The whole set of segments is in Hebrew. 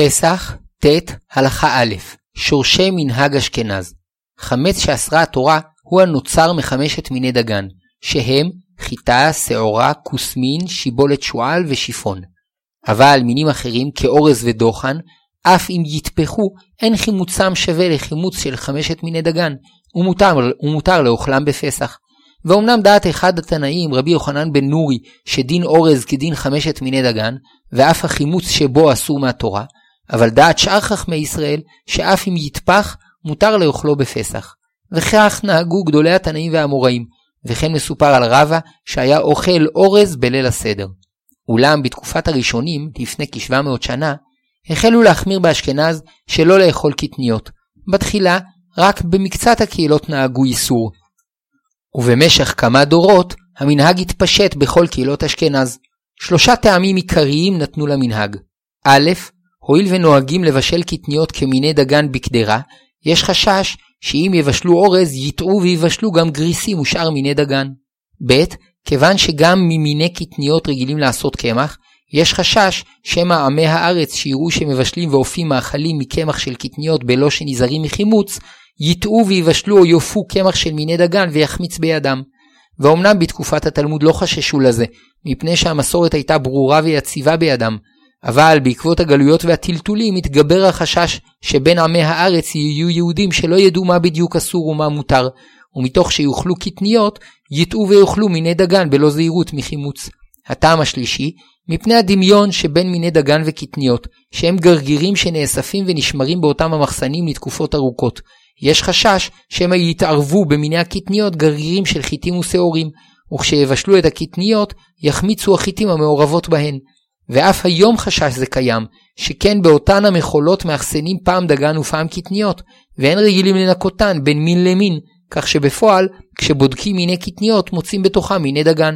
פסח, ט, הלכה א', שורשי מנהג אשכנז. חמץ שאסרה התורה הוא הנוצר מחמשת מיני דגן, שהם חיטה, שעורה, כוסמין, שיבולת שועל ושיפון. אבל מינים אחרים כאורז ודוחן, אף אם יטפחו, אין חימוצם שווה לחימוץ של חמשת מיני דגן, ומותר, ומותר לאוכלם בפסח. ואומנם דעת אחד התנאים, רבי יוחנן בן נורי, שדין אורז כדין חמשת מיני דגן, ואף החימוץ שבו אסור מהתורה, אבל דעת שאר חכמי ישראל, שאף אם יטפח, מותר לאוכלו בפסח. וכך נהגו גדולי התנאים והאמוראים, וכן מסופר על רבא שהיה אוכל אורז בליל הסדר. אולם בתקופת הראשונים, לפני כ-700 שנה, החלו להחמיר באשכנז שלא לאכול קטניות. בתחילה, רק במקצת הקהילות נהגו איסור. ובמשך כמה דורות, המנהג התפשט בכל קהילות אשכנז. שלושה טעמים עיקריים נתנו למנהג. א', הואיל ונוהגים לבשל קטניות כמיני דגן בקדרה, יש חשש שאם יבשלו אורז, יטעו ויבשלו גם גריסים ושאר מיני דגן. ב. כיוון שגם ממיני קטניות רגילים לעשות קמח, יש חשש שמא עמי הארץ שיראו שמבשלים ואופים מאכלים מקמח של קטניות בלא שנזהרים מחימוץ, יטעו ויבשלו או יופו קמח של מיני דגן ויחמיץ בידם. ואומנם בתקופת התלמוד לא חששו לזה, מפני שהמסורת הייתה ברורה ויציבה בידם, אבל בעקבות הגלויות והטלטולים התגבר החשש שבין עמי הארץ יהיו יהודים שלא ידעו מה בדיוק אסור ומה מותר, ומתוך שיאכלו קטניות, יטעו ויאכלו מיני דגן בלא זהירות מחימוץ. הטעם השלישי, מפני הדמיון שבין מיני דגן וקטניות, שהם גרגירים שנאספים ונשמרים באותם המחסנים לתקופות ארוכות. יש חשש שמא יתערבו במיני הקטניות גרגירים של חיטים ושעורים, וכשיבשלו את הקטניות, יחמיצו החיטים המעורבות בהן. ואף היום חשש זה קיים, שכן באותן המחולות מאחסנים פעם דגן ופעם קטניות, ואין רגילים לנקותן בין מין למין, כך שבפועל, כשבודקים מיני קטניות, מוצאים בתוכם מיני דגן.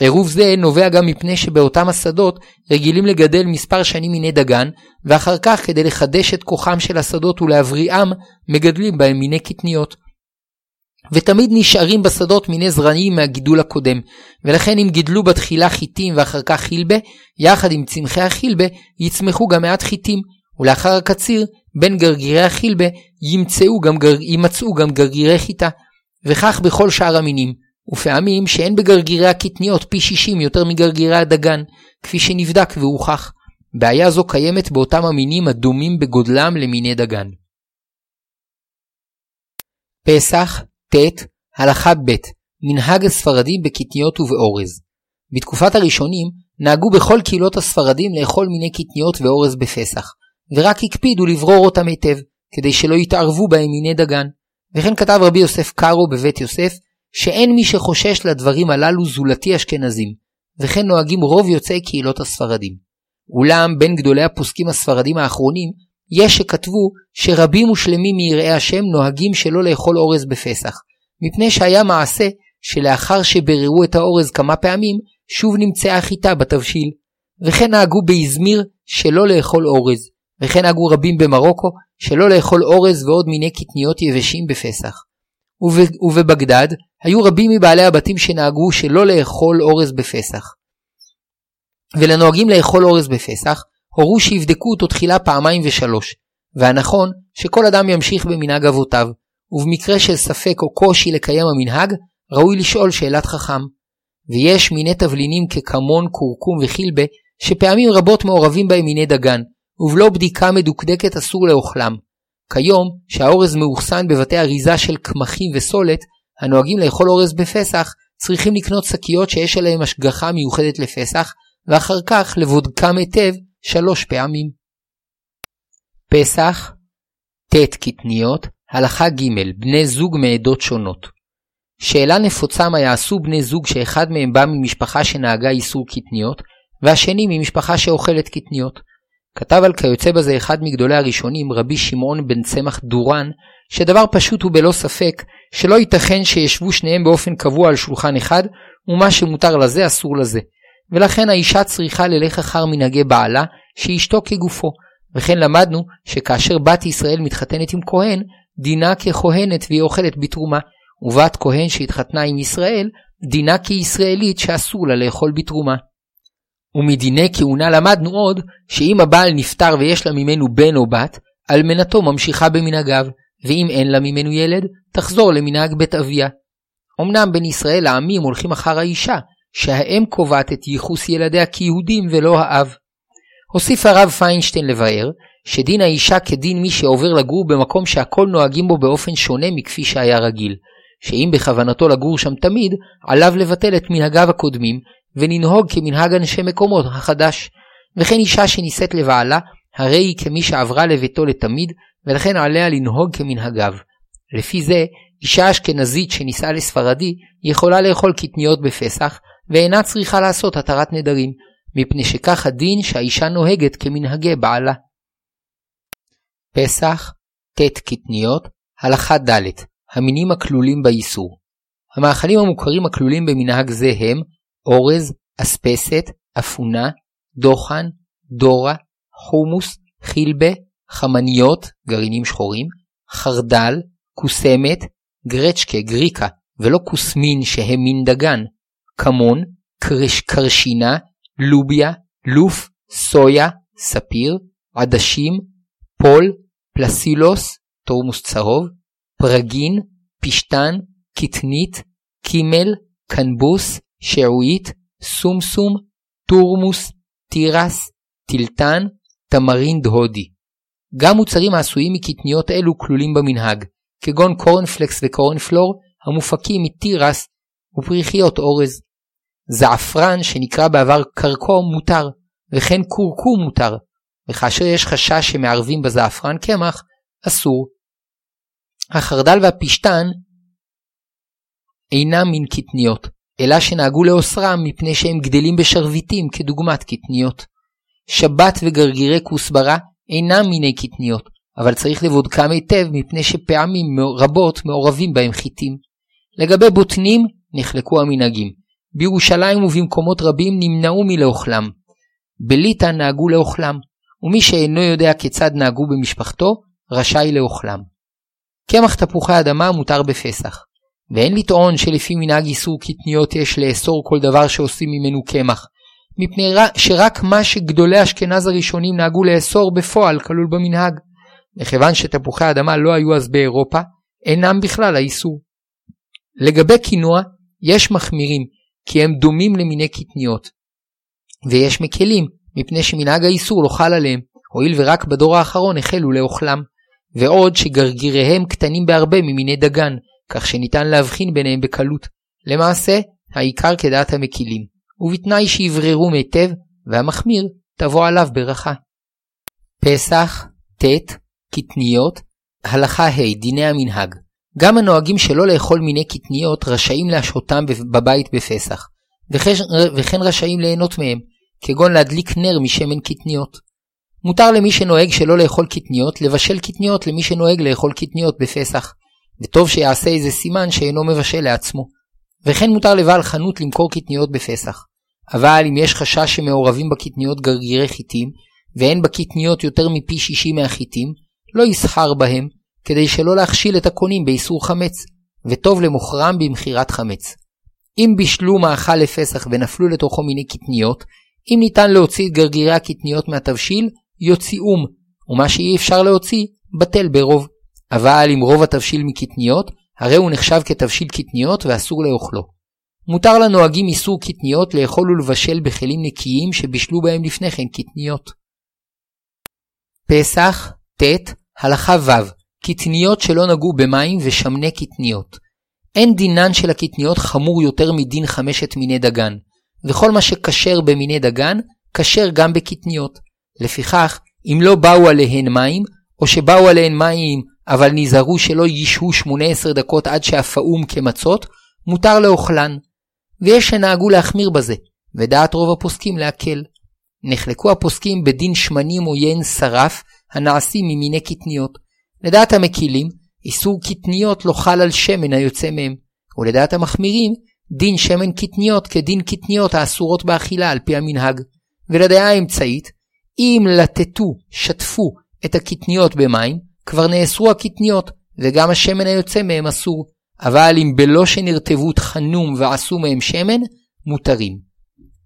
עירוב זה נובע גם מפני שבאותם השדות רגילים לגדל מספר שנים מיני דגן, ואחר כך כדי לחדש את כוחם של השדות ולהבריאם, מגדלים בהם מיני קטניות. ותמיד נשארים בשדות מיני זרעים מהגידול הקודם, ולכן אם גידלו בתחילה חיטים ואחר כך חילבה, יחד עם צמחי החילבה יצמחו גם מעט חיטים, ולאחר הקציר, בין גרגירי החילבה ימצאו גם, גר... יימצאו גם גרגירי חיטה, וכך בכל שאר המינים, ופעמים שאין בגרגירי הקטניות פי 60 יותר מגרגירי הדגן, כפי שנבדק והוכח. בעיה זו קיימת באותם המינים הדומים בגודלם למיני דגן. פסח, ט. הלכה ב' מנהג הספרדים בקטניות ובאורז. בתקופת הראשונים נהגו בכל קהילות הספרדים לאכול מיני קטניות ואורז בפסח, ורק הקפידו לברור אותם היטב, כדי שלא יתערבו בהם מיני דגן. וכן כתב רבי יוסף קארו בבית יוסף, שאין מי שחושש לדברים הללו זולתי אשכנזים, וכן נוהגים רוב יוצאי קהילות הספרדים. אולם בין גדולי הפוסקים הספרדים האחרונים, יש שכתבו שרבים ושלמים מיראי השם נוהגים שלא לאכול אורז בפסח, מפני שהיה מעשה שלאחר שבררו את האורז כמה פעמים, שוב נמצאה החיטה בתבשיל. וכן נהגו באזמיר שלא לאכול אורז, וכן נהגו רבים במרוקו שלא לאכול אורז ועוד מיני קטניות יבשים בפסח. וב, ובבגדד היו רבים מבעלי הבתים שנהגו שלא לאכול אורז בפסח. ולנוהגים לאכול אורז בפסח, הורו שיבדקו אותו תחילה פעמיים ושלוש, והנכון שכל אדם ימשיך במנהג אבותיו, ובמקרה של ספק או קושי לקיים המנהג, ראוי לשאול שאלת חכם. ויש מיני תבלינים ככמון, כורכום וחילבה, שפעמים רבות מעורבים בהם מיני דגן, ובלא בדיקה מדוקדקת אסור לאוכלם. כיום, שהאורז מאוחסן בבתי אריזה של קמחים וסולת, הנוהגים לאכול אורז בפסח, צריכים לקנות שקיות שיש עליהם השגחה מיוחדת לפסח, ואחר כך לבודקם היטב שלוש פעמים. פסח ט' קטניות, הלכה ג' בני זוג מעדות שונות. שאלה נפוצה מה יעשו בני זוג שאחד מהם בא ממשפחה שנהגה איסור קטניות, והשני ממשפחה שאוכלת קטניות. כתב על כיוצא בזה אחד מגדולי הראשונים, רבי שמעון בן צמח דורן, שדבר פשוט הוא בלא ספק, שלא ייתכן שישבו שניהם באופן קבוע על שולחן אחד, ומה שמותר לזה אסור לזה. ולכן האישה צריכה ללך אחר מנהגי בעלה, שאשתו כגופו. וכן למדנו שכאשר בת ישראל מתחתנת עם כהן, דינה ככהנת והיא אוכלת בתרומה, ובת כהן שהתחתנה עם ישראל, דינה כישראלית שאסור לה לאכול בתרומה. ומדיני כהונה למדנו עוד, שאם הבעל נפטר ויש לה ממנו בן או בת, אלמנתו ממשיכה במנהגיו, ואם אין לה ממנו ילד, תחזור למנהג בית אביה. אמנם בין ישראל העמים הולכים אחר האישה, שהאם קובעת את ייחוס ילדיה כיהודים ולא האב. הוסיף הרב פיינשטיין לבאר, שדין האישה כדין מי שעובר לגור במקום שהכל נוהגים בו באופן שונה מכפי שהיה רגיל, שאם בכוונתו לגור שם תמיד, עליו לבטל את מנהגיו הקודמים, וננהוג כמנהג אנשי מקומות החדש. וכן אישה שנישאת לבעלה, הרי היא כמי שעברה לביתו לתמיד, ולכן עליה לנהוג כמנהגיו. לפי זה, אישה אשכנזית שנישאה לספרדי, יכולה לאכול קטניות בפסח, ואינה צריכה לעשות התרת נדרים, מפני שכך הדין שהאישה נוהגת כמנהגי בעלה. פסח, ט' קטניות, הלכה ד' המינים הכלולים באיסור. המאכלים המוכרים הכלולים במנהג זה הם אורז, אספסת, אפונה, דוחן, דורה, חומוס, חילבה, חמניות, גרעינים שחורים, חרדל, קוסמת, גרצ'קה, גריקה, ולא כוסמין שהם מין דגן, כמון, קרש, קרשינה, לוביה, לוף, סויה, ספיר, עדשים, פול, פלסילוס, תורמוס צהוב, פרגין, פשתן, קטנית, קימל, קנבוס, שעועית, שומשום, תורמוס, תירס, תלתן, תמרינד הודי. גם מוצרים העשויים מקטניות אלו כלולים במנהג, כגון קורנפלקס וקורנפלור המופקים מתירס ופריחיות אורז. זעפרן שנקרא בעבר קרקום מותר, וכן קורקום מותר, וכאשר יש חשש שמערבים בזעפרן קמח, אסור. החרדל והפשתן אינם מין קטניות, אלא שנהגו לאוסרם מפני שהם גדלים בשרביטים כדוגמת קטניות. שבת וגרגירי כוסברה אינם מיני קטניות, אבל צריך לבודקם היטב מפני שפעמים רבות מעורבים בהם חיטים. לגבי בוטנים נחלקו המנהגים. בירושלים ובמקומות רבים נמנעו מלאוכלם. בליטא נהגו לאוכלם, ומי שאינו יודע כיצד נהגו במשפחתו, רשאי לאוכלם. קמח תפוחי אדמה מותר בפסח, ואין לטעון שלפי מנהג איסור קטניות יש לאסור כל דבר שעושים ממנו קמח, מפני שרק מה שגדולי אשכנז הראשונים נהגו לאסור בפועל כלול במנהג. מכיוון שתפוחי אדמה לא היו אז באירופה, אינם בכלל האיסור. לגבי קינוע, יש מחמירים, כי הם דומים למיני קטניות. ויש מקלים, מפני שמנהג האיסור לא חל עליהם, הואיל ורק בדור האחרון החלו לאוכלם. ועוד שגרגיריהם קטנים בהרבה ממיני דגן, כך שניתן להבחין ביניהם בקלות. למעשה, העיקר כדעת המקילים, ובתנאי שיבררו היטב, והמחמיר תבוא עליו ברכה. פסח, ט', קטניות, הלכה ה', דיני המנהג. גם הנוהגים שלא לאכול מיני קטניות רשאים להשהותם בבית בפסח, וכן, וכן רשאים ליהנות מהם, כגון להדליק נר משמן קטניות. מותר למי שנוהג שלא לאכול קטניות, לבשל קטניות למי שנוהג לאכול קטניות בפסח, וטוב שיעשה איזה סימן שאינו מבשל לעצמו. וכן מותר לבעל חנות למכור קטניות בפסח. אבל אם יש חשש שמעורבים בקטניות גרגירי חיטים, ואין בקטניות יותר מפי שישי מהחיטים, לא יסחר בהם, כדי שלא להכשיל את הקונים באיסור חמץ, וטוב למוכרם במכירת חמץ. אם בישלו מאכל לפסח ונפלו לתוכו מיני קטניות, אם ניתן להוציא את גרגירי הקטניות מהתבשיל, יוציאום, ומה שאי אפשר להוציא, בטל ברוב. אבל אם רוב התבשיל מקטניות, הרי הוא נחשב כתבשיל קטניות ואסור לאוכלו. מותר לנוהגים איסור קטניות לאכול ולבשל בכלים נקיים שבישלו בהם לפני כן קטניות. פסח, ט', הלכה ו', קטניות שלא נגעו במים ושמני קטניות. אין דינן של הקטניות חמור יותר מדין חמשת מיני דגן, וכל מה שכשר במיני דגן, כשר גם בקטניות. לפיכך, אם לא באו עליהן מים, או שבאו עליהן מים אבל נזהרו שלא ישהו 18 דקות עד שאפאום כמצות, מותר לאוכלן. ויש שנהגו להחמיר בזה, ודעת רוב הפוסקים להקל. נחלקו הפוסקים בדין שמנים או יין שרף, הנעשים ממיני קטניות. לדעת המקילים, איסור קטניות לא חל על שמן היוצא מהם, ולדעת המחמירים, דין שמן קטניות כדין קטניות האסורות באכילה על פי המנהג. ולדעה האמצעית, אם לטטו, שטפו, את הקטניות במים, כבר נאסרו הקטניות, וגם השמן היוצא מהם אסור. אבל אם בלא שנרטבו תחנום ועשו מהם שמן, מותרים.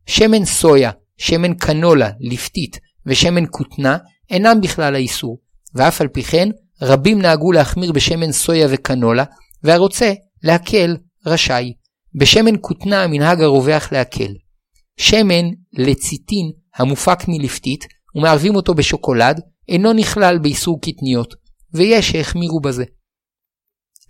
שמן סויה, שמן קנולה, לפתית, ושמן כותנה, אינם בכלל האיסור, ואף על פי כן, רבים נהגו להחמיר בשמן סויה וקנולה, והרוצה להקל רשאי. בשמן כותנה המנהג הרווח להקל. שמן לציטין המופק מלפתית, ומערבים אותו בשוקולד, אינו נכלל באיסור קטניות, ויש שהחמירו בזה.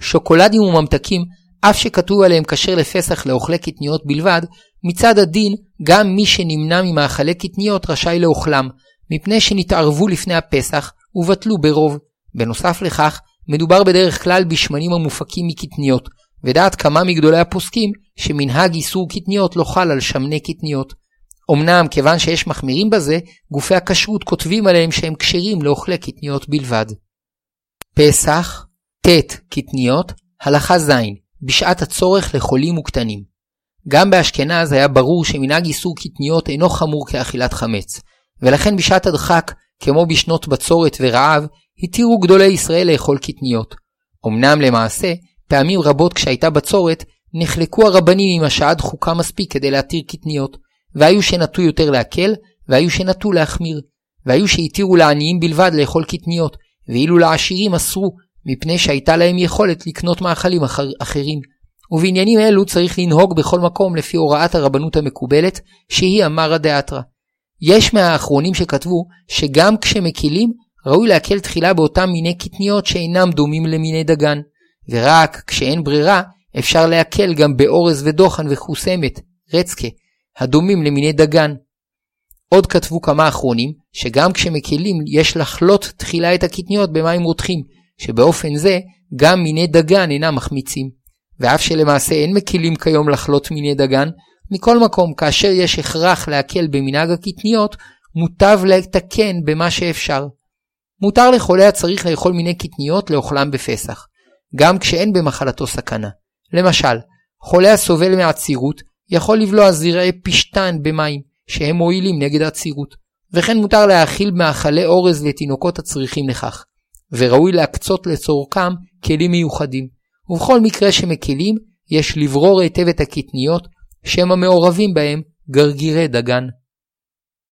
שוקולדים וממתקים, אף שכתוב עליהם כשר לפסח לאוכלי קטניות בלבד, מצד הדין, גם מי שנמנע ממאכלי קטניות רשאי לאוכלם, מפני שנתערבו לפני הפסח ובטלו ברוב. בנוסף לכך, מדובר בדרך כלל בשמנים המופקים מקטניות, ודעת כמה מגדולי הפוסקים שמנהג איסור קטניות לא חל על שמני קטניות. אמנם, כיוון שיש מחמירים בזה, גופי הכשרות כותבים עליהם שהם כשרים לאוכלי קטניות בלבד. פסח, ט' קטניות, הלכה ז', בשעת הצורך לחולים וקטנים. גם באשכנז היה ברור שמנהג איסור קטניות אינו חמור כאכילת חמץ, ולכן בשעת הדחק, כמו בשנות בצורת ורעב, התירו גדולי ישראל לאכול קטניות. אמנם למעשה, פעמים רבות כשהייתה בצורת, נחלקו הרבנים אם השעה דחוקה מספיק כדי להתיר קטניות, והיו שנטו יותר להקל, והיו שנטו להחמיר, והיו שהתירו לעניים בלבד לאכול קטניות, ואילו לעשירים אסרו, מפני שהייתה להם יכולת לקנות מאכלים אחר, אחרים. ובעניינים אלו צריך לנהוג בכל מקום לפי הוראת הרבנות המקובלת, שהיא אמרא דאתרא. יש מהאחרונים שכתבו שגם כשמקילים, ראוי להקל תחילה באותם מיני קטניות שאינם דומים למיני דגן, ורק כשאין ברירה, אפשר להקל גם באורז ודוחן וחוסמת, רצקה, הדומים למיני דגן. עוד כתבו כמה אחרונים, שגם כשמקלים יש לחלות תחילה את הקטניות במים רותחים, שבאופן זה גם מיני דגן אינם מחמיצים. ואף שלמעשה אין מקלים כיום לחלות מיני דגן, מכל מקום, כאשר יש הכרח להקל במנהג הקטניות, מוטב לתקן במה שאפשר. מותר לחולה הצריך לאכול מיני קטניות לאוכלם בפסח, גם כשאין במחלתו סכנה. למשל, חולה הסובל מעצירות יכול לבלוע זרעי פשטן במים, שהם מועילים נגד עצירות, וכן מותר להאכיל מאכלי אורז לתינוקות הצריכים לכך, וראוי להקצות לצורכם כלים מיוחדים. ובכל מקרה שמקלים, יש לברור היטב את הקטניות, שהם המעורבים בהם גרגירי דגן.